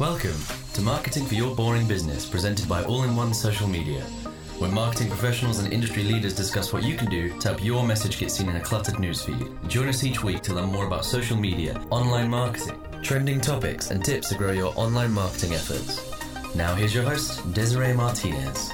Welcome to Marketing for Your Boring Business, presented by All in One Social Media, where marketing professionals and industry leaders discuss what you can do to help your message get seen in a cluttered newsfeed. Join us each week to learn more about social media, online marketing, trending topics, and tips to grow your online marketing efforts. Now, here's your host, Desiree Martinez.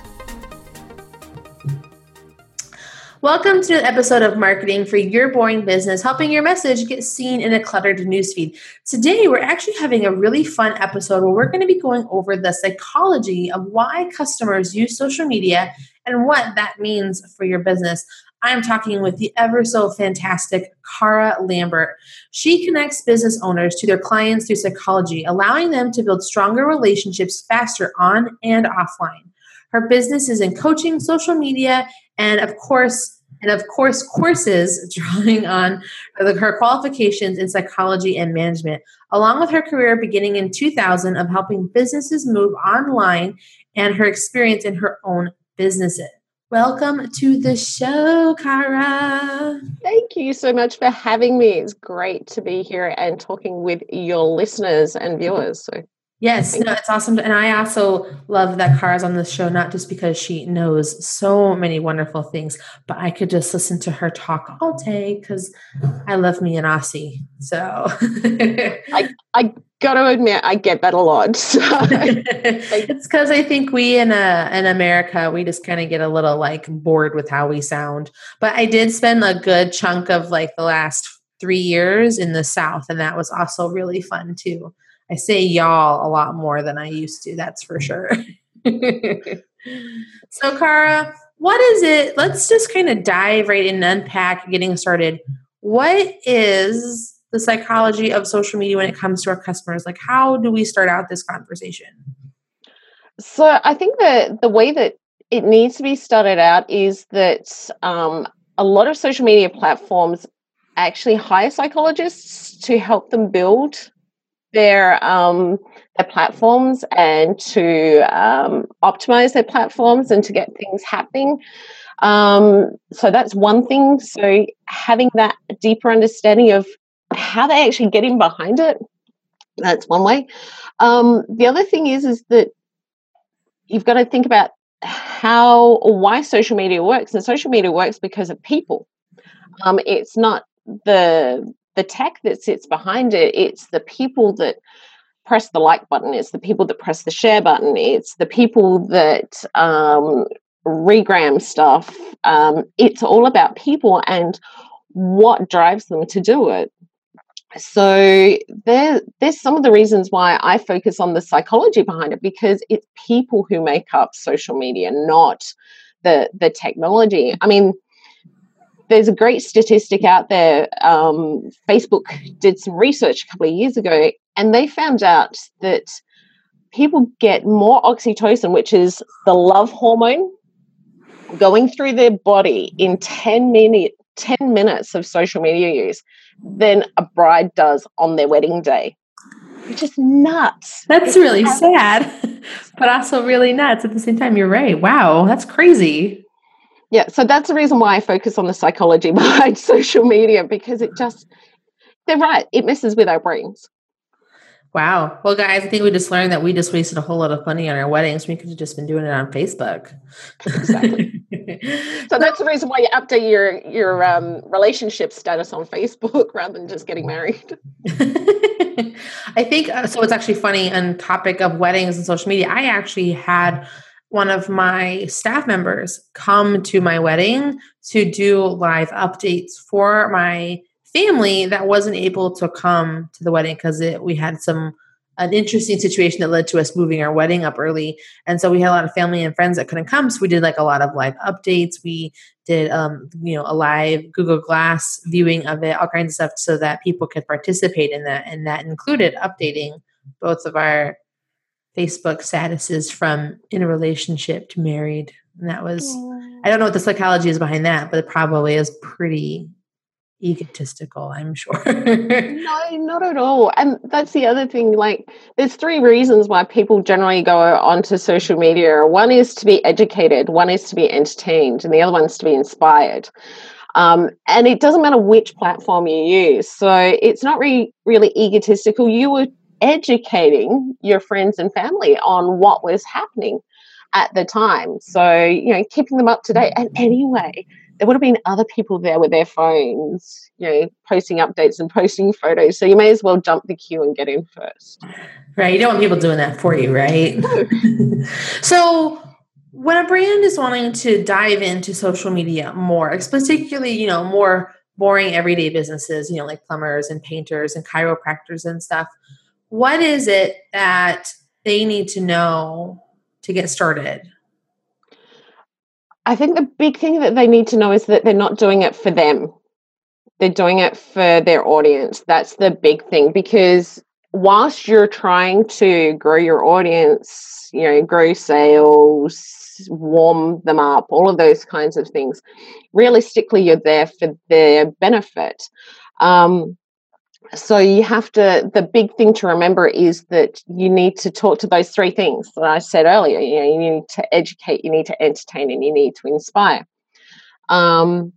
Welcome to an episode of Marketing for Your Boring Business, helping your message get seen in a cluttered newsfeed. Today, we're actually having a really fun episode where we're going to be going over the psychology of why customers use social media and what that means for your business. I'm talking with the ever so fantastic Cara Lambert. She connects business owners to their clients through psychology, allowing them to build stronger relationships faster on and offline. Her business is in coaching, social media, and of course, and of course courses drawing on her qualifications in psychology and management along with her career beginning in 2000 of helping businesses move online and her experience in her own businesses. Welcome to the show cara thank you so much for having me. It's great to be here and talking with your listeners and viewers. So Yes, no, it's awesome. And I also love that Cara's on this show, not just because she knows so many wonderful things, but I could just listen to her talk all day because I love me an Aussie. So I, I gotta admit, I get that a lot. So. it's because I think we in uh, in America, we just kind of get a little like bored with how we sound. But I did spend a good chunk of like the last three years in the South, and that was also really fun too. I say y'all a lot more than I used to, that's for sure. so, Cara, what is it? Let's just kind of dive right in and unpack getting started. What is the psychology of social media when it comes to our customers? Like, how do we start out this conversation? So, I think that the way that it needs to be started out is that um, a lot of social media platforms actually hire psychologists to help them build their um, their platforms and to um, optimize their platforms and to get things happening. Um, so that's one thing. So having that deeper understanding of how they actually get in behind it, that's one way. Um, the other thing is is that you've got to think about how or why social media works, and social media works because of people. Um, it's not the the tech that sits behind it, it's the people that press the like button, it's the people that press the share button, it's the people that um, regram stuff. Um, it's all about people and what drives them to do it. So there, there's some of the reasons why I focus on the psychology behind it because it's people who make up social media, not the the technology. I mean, there's a great statistic out there. Um, Facebook did some research a couple of years ago, and they found out that people get more oxytocin, which is the love hormone, going through their body in 10 minute 10 minutes of social media use than a bride does on their wedding day. Which is nuts. That's it's really sad, but also really nuts at the same time. You're right. Wow, that's crazy. Yeah, so that's the reason why I focus on the psychology behind social media because it just, they're right, it messes with our brains. Wow. Well, guys, I think we just learned that we just wasted a whole lot of money on our weddings. We could have just been doing it on Facebook. Exactly. so that's the reason why you update your your um, relationship status on Facebook rather than just getting married. I think uh, so. It's actually funny on topic of weddings and social media. I actually had one of my staff members come to my wedding to do live updates for my family that wasn't able to come to the wedding because we had some an interesting situation that led to us moving our wedding up early. And so we had a lot of family and friends that couldn't come so we did like a lot of live updates. We did um you know a live google glass viewing of it all kinds of stuff so that people could participate in that and that included updating both of our Facebook statuses from in a relationship to married. And that was, I don't know what the psychology is behind that, but it probably is pretty egotistical, I'm sure. no, not at all. And that's the other thing. Like, there's three reasons why people generally go onto social media one is to be educated, one is to be entertained, and the other one's to be inspired. Um, and it doesn't matter which platform you use. So it's not really, really egotistical. You were educating your friends and family on what was happening at the time. So, you know, keeping them up to date. And anyway, there would have been other people there with their phones, you know, posting updates and posting photos. So you may as well jump the queue and get in first. Right. You don't want people doing that for you, right? so when a brand is wanting to dive into social media more, particularly, you know, more boring everyday businesses, you know, like plumbers and painters and chiropractors and stuff, what is it that they need to know to get started? I think the big thing that they need to know is that they're not doing it for them. They're doing it for their audience. That's the big thing because whilst you're trying to grow your audience, you know, grow sales, warm them up, all of those kinds of things, realistically, you're there for their benefit. Um, so you have to the big thing to remember is that you need to talk to those three things that i said earlier. You know you need to educate you need to entertain and you need to inspire. Um,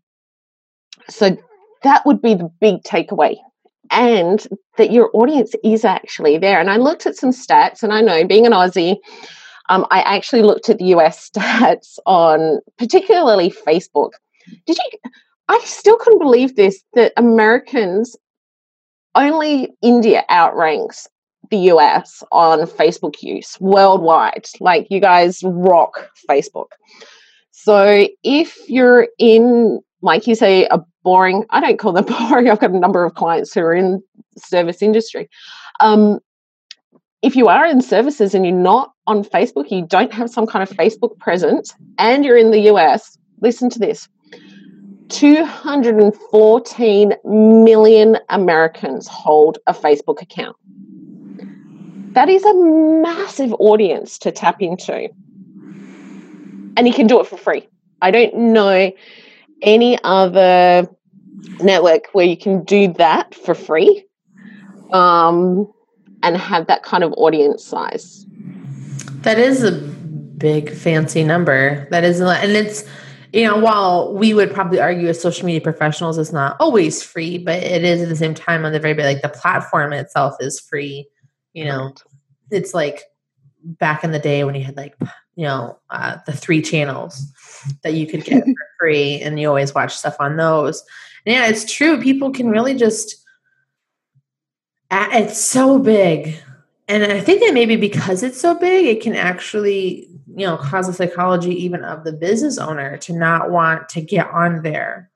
so that would be the big takeaway and that your audience is actually there. And i looked at some stats and i know being an aussie um, i actually looked at the us stats on particularly facebook. Did you I still couldn't believe this that Americans only India outranks the US on Facebook use worldwide. Like you guys rock Facebook. So if you're in, like you say, a boring, I don't call them boring, I've got a number of clients who are in service industry. Um, if you are in services and you're not on Facebook, you don't have some kind of Facebook presence, and you're in the US, listen to this 214 million Americans hold a Facebook account. That is a massive audience to tap into. And you can do it for free. I don't know any other network where you can do that for free um, and have that kind of audience size. That is a big fancy number. That is, a lot. and it's you know, while we would probably argue as social media professionals, it's not always free, but it is at the same time on the very like the platform itself is free. You know, it's like back in the day when you had like you know uh, the three channels that you could get for free, and you always watch stuff on those. And yeah, it's true. People can really just. It's so big, and I think that maybe because it's so big, it can actually you know cause the psychology even of the business owner to not want to get on there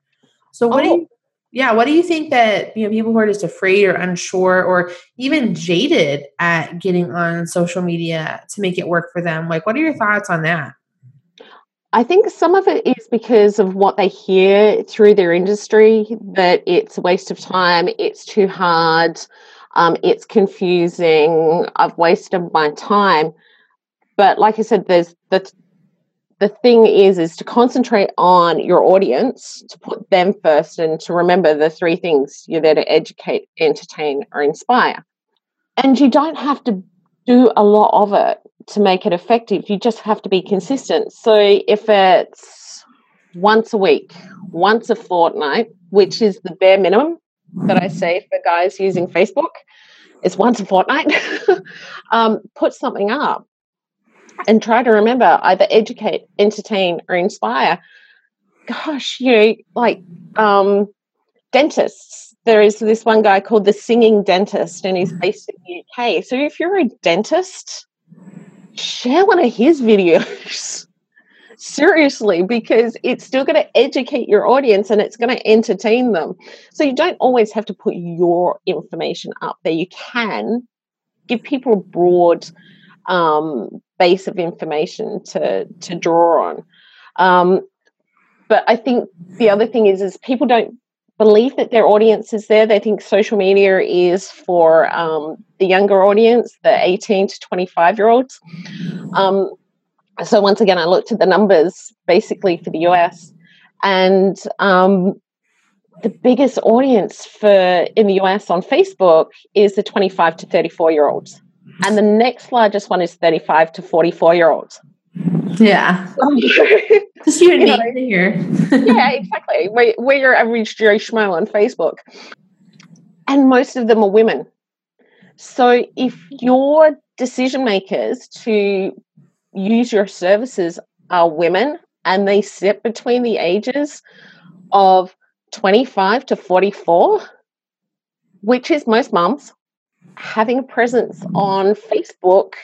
so what oh. do you yeah what do you think that you know people who are just afraid or unsure or even jaded at getting on social media to make it work for them like what are your thoughts on that I think some of it is because of what they hear through their industry that it's a waste of time, it's too hard, um, it's confusing, I've wasted my time. But like I said, there's the the thing is is to concentrate on your audience, to put them first, and to remember the three things you're there to educate, entertain, or inspire. And you don't have to do a lot of it to make it effective. You just have to be consistent. So if it's once a week, once a fortnight, which is the bare minimum that I say for guys using Facebook, is once a fortnight, um, put something up and try to remember either educate, entertain, or inspire. Gosh, you know, like um, dentists. There is this one guy called the Singing Dentist, and he's based in the UK. So if you're a dentist, share one of his videos. Seriously, because it's still going to educate your audience and it's going to entertain them. So you don't always have to put your information up there. You can give people a broad um, base of information to to draw on. Um, but I think the other thing is is people don't believe that their audience is there. They think social media is for um, the younger audience, the 18 to 25 year olds. Um, so once again, I looked at the numbers basically for the US, and um, the biggest audience for in the US on Facebook is the 25 to 34 year olds and the next largest one is 35 to 44 year olds. Yeah. Just you and me here. yeah, exactly. We're, we're your average Joe Schmo on Facebook. And most of them are women. So if your decision makers to use your services are women and they sit between the ages of 25 to 44, which is most mums, having a presence on Facebook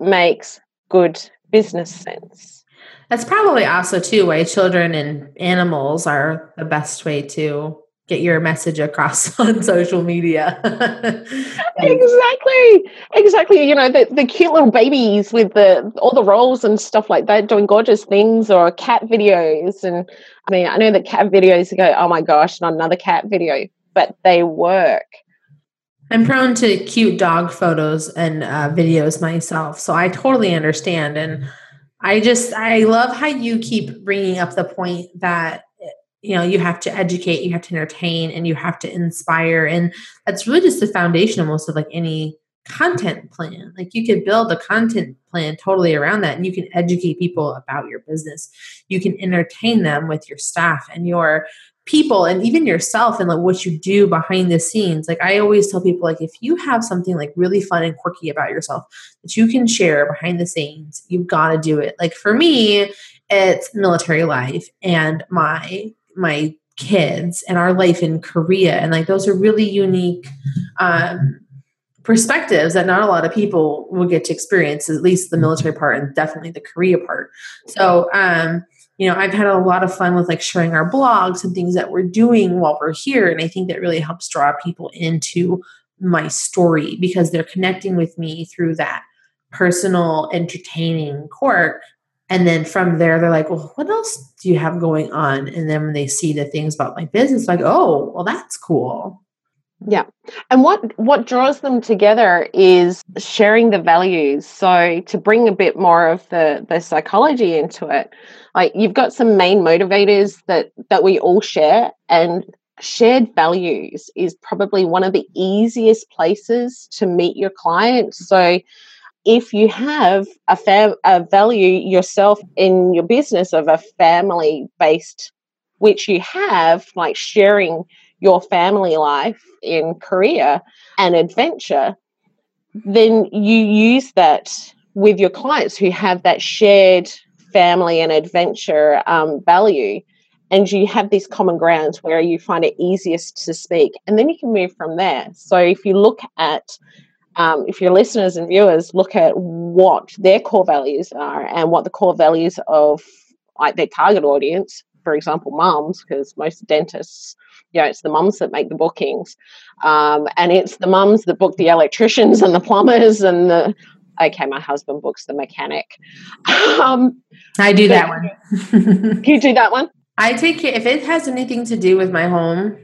makes good business sense. That's probably also too why children and animals are the best way to get your message across on social media. exactly. Exactly. You know, the, the cute little babies with the all the rolls and stuff like that doing gorgeous things or cat videos. And I mean, I know that cat videos go, oh my gosh, not another cat video, but they work. I'm prone to cute dog photos and uh, videos myself, so I totally understand. And I just I love how you keep bringing up the point that you know you have to educate, you have to entertain, and you have to inspire, and that's really just the foundation of most of like any content plan. Like you could build a content plan totally around that and you can educate people about your business. You can entertain them with your staff and your people and even yourself and like what you do behind the scenes. Like i always tell people like if you have something like really fun and quirky about yourself that you can share behind the scenes you've got to do it. Like for me it's military life and my my kids and our life in korea. And like those are really unique um perspectives that not a lot of people will get to experience at least the military part and definitely the korea part. So um you know, I've had a lot of fun with like sharing our blogs and things that we're doing while we're here. And I think that really helps draw people into my story because they're connecting with me through that personal, entertaining quirk. And then from there, they're like, well, what else do you have going on? And then when they see the things about my business, like, oh, well, that's cool. Yeah. And what what draws them together is sharing the values. So to bring a bit more of the the psychology into it, like you've got some main motivators that that we all share and shared values is probably one of the easiest places to meet your client. So if you have a fam- a value yourself in your business of a family based which you have like sharing your family life in Korea and adventure, then you use that with your clients who have that shared family and adventure um, value. And you have these common grounds where you find it easiest to speak. And then you can move from there. So if you look at um, if your listeners and viewers look at what their core values are and what the core values of like their target audience, for example, moms, because most dentists you know, it's the mums that make the bookings. Um, and it's the mums that book the electricians and the plumbers and the, okay, my husband books the mechanic. Um, I do that one. you do that one? I take care, if it has anything to do with my home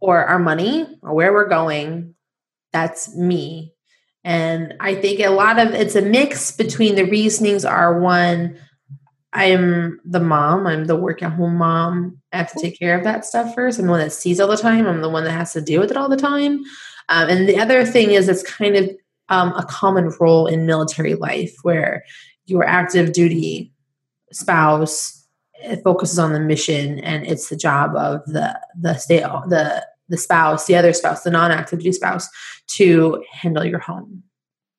or our money or where we're going, that's me. And I think a lot of it's a mix between the reasonings are one, I'm the mom, I'm the work at home mom. I have to take care of that stuff first. I'm the one that sees all the time. I'm the one that has to deal with it all the time. Um, and the other thing is, it's kind of um, a common role in military life where your active duty spouse focuses on the mission, and it's the job of the the state the the spouse, the other spouse, the non-active duty spouse, to handle your home.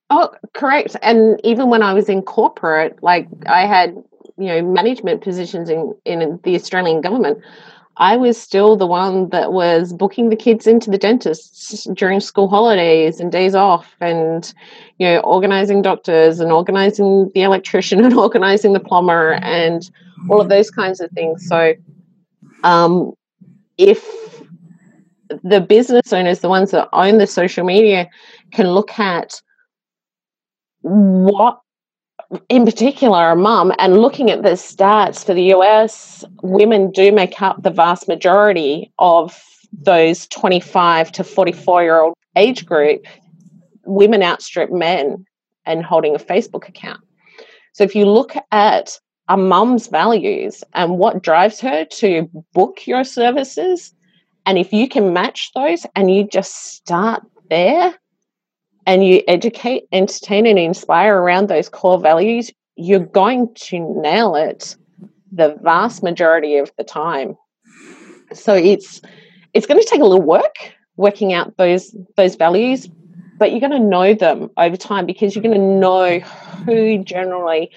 Oh, correct. And even when I was in corporate, like I had you know management positions in in the Australian government, I was still the one that was booking the kids into the dentists during school holidays and days off, and you know organizing doctors and organizing the electrician and organizing the plumber and all of those kinds of things. So, um, if the business owners, the ones that own the social media, can look at what in particular a mum and looking at the stats for the US, women do make up the vast majority of those 25 to 44 year old age group. Women outstrip men and holding a Facebook account. So if you look at a mum's values and what drives her to book your services, and if you can match those and you just start there, and you educate, entertain, and inspire around those core values, you're going to nail it the vast majority of the time. So it's it's going to take a little work working out those those values, but you're going to know them over time because you're going to know who generally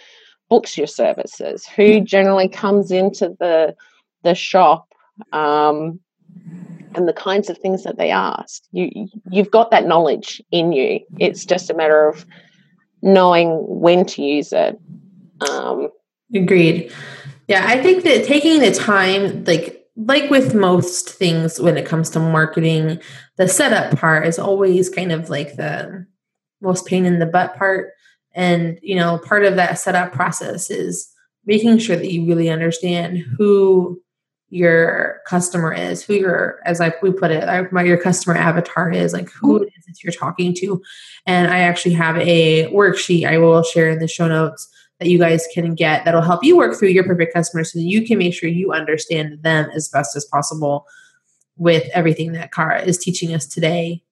books your services, who generally comes into the the shop, um, and the kinds of things that they ask. You you've got that knowledge in you. It's just a matter of knowing when to use it. Um, Agreed. Yeah, I think that taking the time, like like with most things when it comes to marketing, the setup part is always kind of like the most pain in the butt part. And, you know, part of that setup process is making sure that you really understand who your customer is, who your, as I we put it, my your customer avatar is, like who mm-hmm. it is that you're talking to. And I actually have a worksheet I will share in the show notes that you guys can get that'll help you work through your perfect customers so that you can make sure you understand them as best as possible with everything that Cara is teaching us today.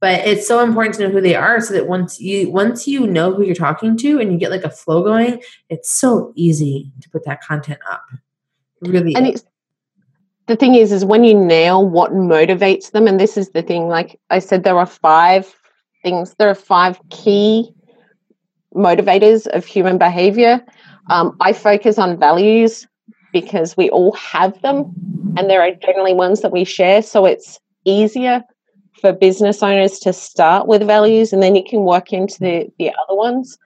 But it's so important to know who they are so that once you once you know who you're talking to and you get like a flow going, it's so easy to put that content up. really and it's the thing is is when you nail what motivates them and this is the thing like I said there are five things there are five key motivators of human behavior. Um, I focus on values because we all have them and there are generally ones that we share. So it's easier for business owners to start with values and then you can work into the, the other ones.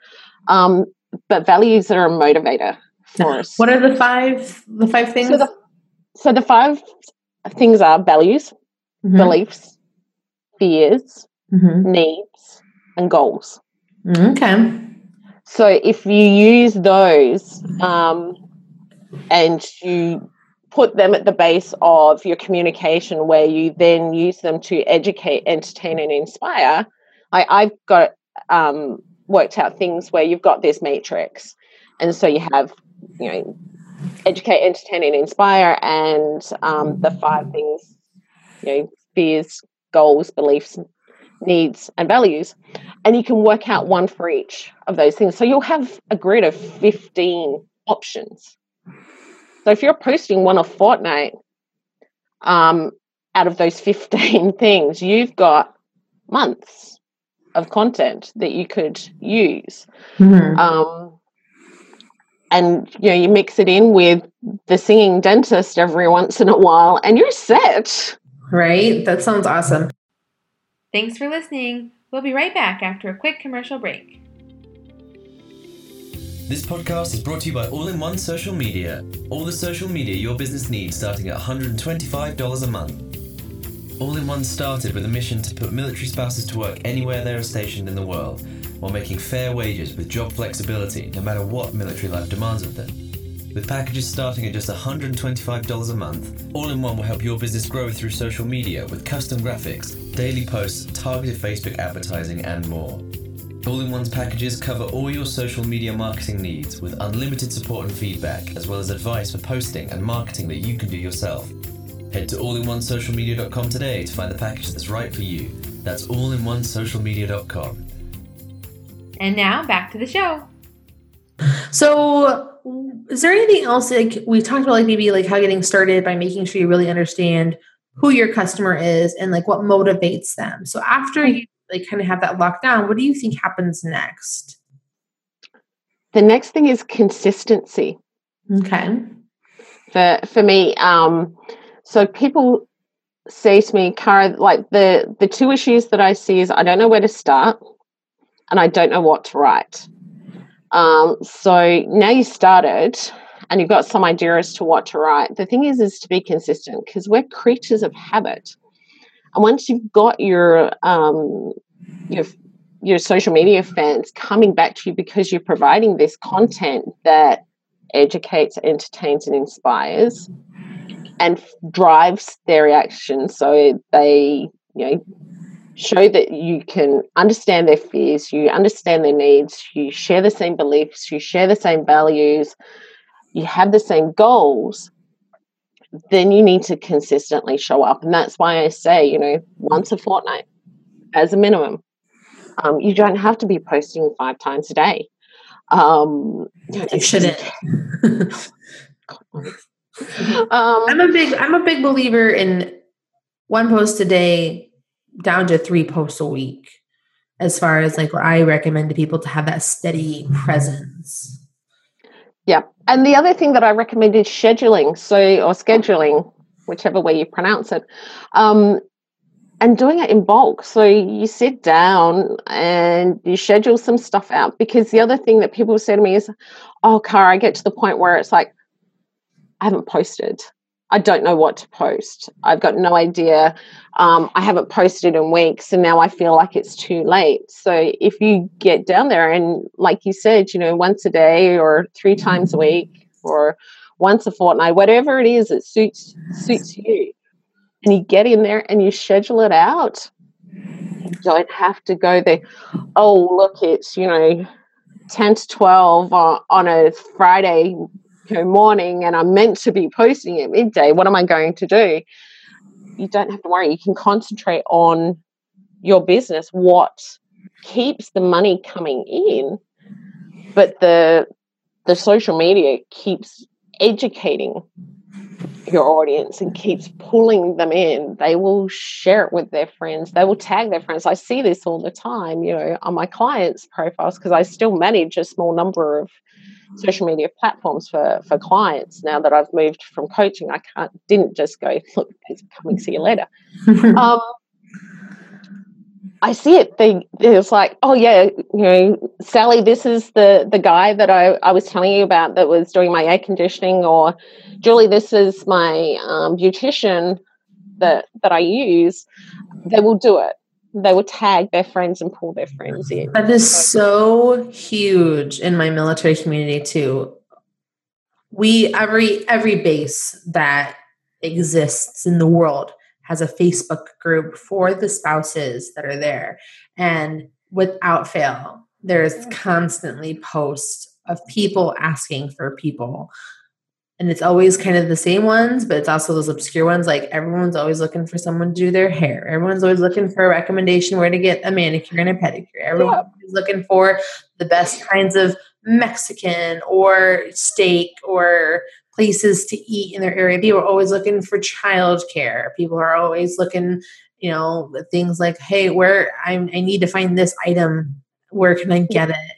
Um, but values are a motivator for us. What are the five the five things? So the, so the five things are values, mm-hmm. beliefs, fears, mm-hmm. needs, and goals. Okay. So if you use those um, and you put them at the base of your communication, where you then use them to educate, entertain, and inspire, I, I've got um, worked out things where you've got this matrix, and so you have you know educate, entertain, and inspire, and um, the five things you know fears, goals, beliefs, needs, and values. And you can work out one for each of those things. So you'll have a grid of 15 options. So if you're posting one a fortnight um, out of those 15 things, you've got months of content that you could use. Mm-hmm. Um, and you know you mix it in with the singing dentist every once in a while and you're set right that sounds awesome Thanks for listening. We'll be right back after a quick commercial break. This podcast is brought to you by All in One Social Media. All the social media your business needs starting at $125 a month. All in One started with a mission to put military spouses to work anywhere they are stationed in the world while making fair wages with job flexibility no matter what military life demands of them. With packages starting at just $125 a month, All in One will help your business grow through social media with custom graphics, daily posts, targeted Facebook advertising, and more. All in One's packages cover all your social media marketing needs with unlimited support and feedback, as well as advice for posting and marketing that you can do yourself. Head to allinonesocialmedia.com today to find the package that's right for you. That's allinonesocialmedia.com. And now back to the show. So, is there anything else like we talked about, like maybe like how getting started by making sure you really understand who your customer is and like what motivates them? So, after you like kind of have that locked down, what do you think happens next? The next thing is consistency. Okay. For for me, um, so people say to me, Cara, like the the two issues that I see is I don't know where to start, and I don't know what to write. Um, so now you started and you've got some idea as to what to write. The thing is, is to be consistent because we're creatures of habit. And once you've got your um, your your social media fans coming back to you because you're providing this content that educates, entertains, and inspires, and drives their action, so they you know show that you can understand their fears, you understand their needs, you share the same beliefs, you share the same values, you have the same goals, then you need to consistently show up. And that's why I say, you know, once a fortnight as a minimum. Um, you don't have to be posting five times a day. Um, you shouldn't. um, I'm a big I'm a big believer in one post a day down to three posts a week. as far as like what I recommend to people to have that steady presence. Yeah. And the other thing that I recommend is scheduling. So, or scheduling, whichever way you pronounce it. Um, and doing it in bulk. So you sit down and you schedule some stuff out. Because the other thing that people say to me is, oh, Cara, I get to the point where it's like, I haven't posted. I don't know what to post. I've got no idea. Um, I haven't posted in weeks, and now I feel like it's too late. So if you get down there and, like you said, you know, once a day or three times a week or once a fortnight, whatever it is that suits suits you, and you get in there and you schedule it out. You don't have to go there. Oh, look, it's you know, ten to twelve on, on a Friday morning and I'm meant to be posting at midday, what am I going to do? You don't have to worry. You can concentrate on your business, what keeps the money coming in, but the the social media keeps educating your audience and keeps pulling them in. They will share it with their friends. They will tag their friends. I see this all the time, you know, on my clients' profiles because I still manage a small number of social media platforms for for clients now that I've moved from coaching. I can't didn't just go look it's coming see you later. um, I see it. They it's like, oh yeah, you know, Sally, this is the the guy that I, I was telling you about that was doing my air conditioning, or Julie, this is my um, beautician that that I use. They will do it they will tag their friends and pull their friends in. That is so huge in my military community too. We every every base that exists in the world has a Facebook group for the spouses that are there. And without fail, there's constantly posts of people asking for people and it's always kind of the same ones, but it's also those obscure ones. Like everyone's always looking for someone to do their hair. Everyone's always looking for a recommendation where to get a manicure and a pedicure. Everyone's yeah. looking for the best kinds of Mexican or steak or places to eat in their area. People are always looking for childcare. People are always looking, you know, things like, hey, where I, I need to find this item. Where can I get it?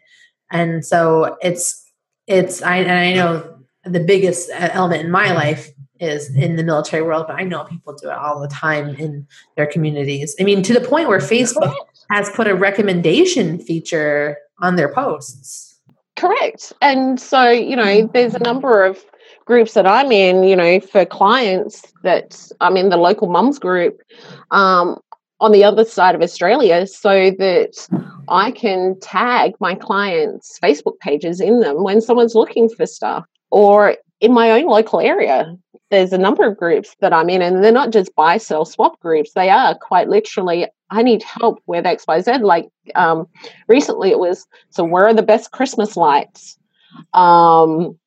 And so it's it's I and I know the biggest element in my life is in the military world, but I know people do it all the time in their communities. I mean, to the point where Facebook has put a recommendation feature on their posts. Correct. And so, you know, there's a number of groups that I'm in, you know, for clients that I'm in the local mums group um, on the other side of Australia so that I can tag my clients' Facebook pages in them when someone's looking for stuff or in my own local area there's a number of groups that i'm in and they're not just buy sell swap groups. They are quite literally i need help with xyz like um, recently it was so where are the best christmas lights? Um,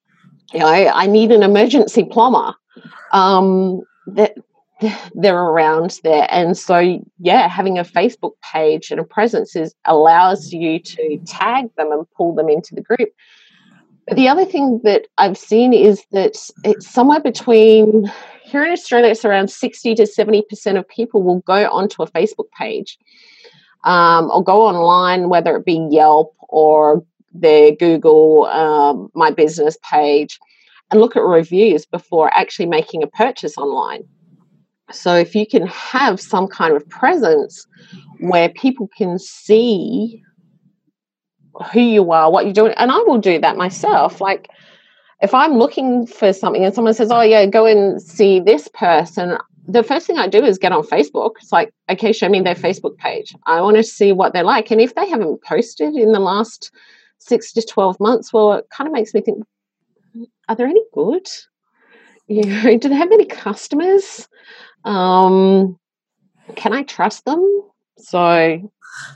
you know, I, I need an emergency plumber. Um, that they're around there and so yeah having a facebook page and a presence is allows you to tag them and pull them into the group the other thing that I've seen is that it's somewhere between here in Australia, it's around 60 to 70% of people will go onto a Facebook page um, or go online, whether it be Yelp or their Google um, My Business page, and look at reviews before actually making a purchase online. So if you can have some kind of presence where people can see who you are, what you're doing. And I will do that myself. Like if I'm looking for something and someone says, Oh yeah, go and see this person, the first thing I do is get on Facebook. It's like, okay, show me their Facebook page. I want to see what they're like. And if they haven't posted in the last six to 12 months, well, it kind of makes me think, are there any good? You know, do they have any customers? Um, can I trust them? So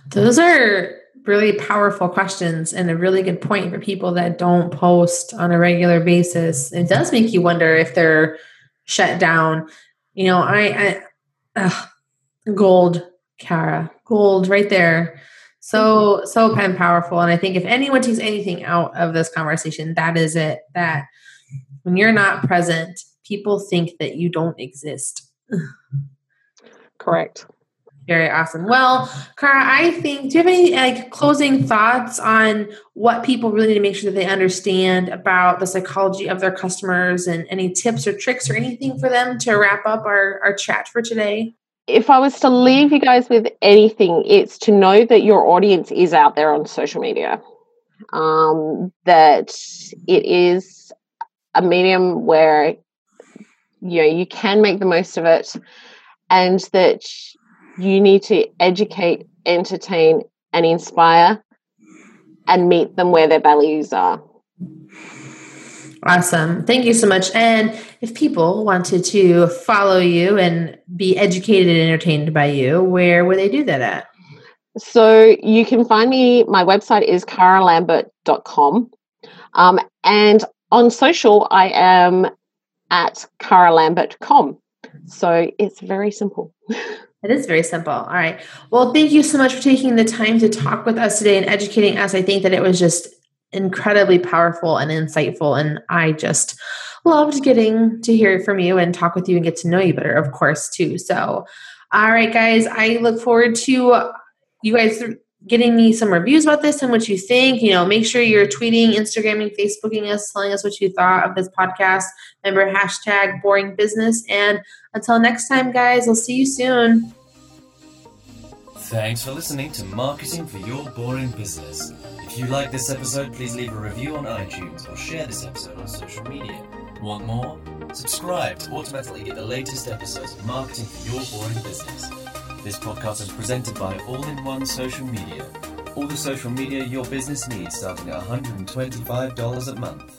those are really powerful questions and a really good point for people that don't post on a regular basis. It does make you wonder if they're shut down. You know, I, I gold, Cara, gold right there. So, so kind of powerful. And I think if anyone takes anything out of this conversation, that is it. That when you're not present, people think that you don't exist. Correct. Very awesome. Well, Cara, I think, do you have any like closing thoughts on what people really need to make sure that they understand about the psychology of their customers and any tips or tricks or anything for them to wrap up our, our chat for today? If I was to leave you guys with anything, it's to know that your audience is out there on social media. Um, that it is a medium where you know you can make the most of it and that you need to educate, entertain, and inspire and meet them where their values are. Awesome. Thank you so much. And if people wanted to follow you and be educated and entertained by you, where would they do that at? So you can find me, my website is caralambert.com. Um, and on social, I am at caralambert.com. So it's very simple. It is very simple. All right. Well, thank you so much for taking the time to talk with us today and educating us. I think that it was just incredibly powerful and insightful. And I just loved getting to hear from you and talk with you and get to know you better, of course, too. So, all right, guys, I look forward to you guys getting me some reviews about this and what you think. You know, make sure you're tweeting, Instagramming, Facebooking us, telling us what you thought of this podcast. Remember, hashtag boring business. And until next time, guys, I'll see you soon. Thanks for listening to Marketing for Your Boring Business. If you like this episode, please leave a review on iTunes or share this episode on social media. Want more? Subscribe to automatically get the latest episodes of Marketing for Your Boring Business. This podcast is presented by All in One Social Media. All the social media your business needs starting at $125 a month.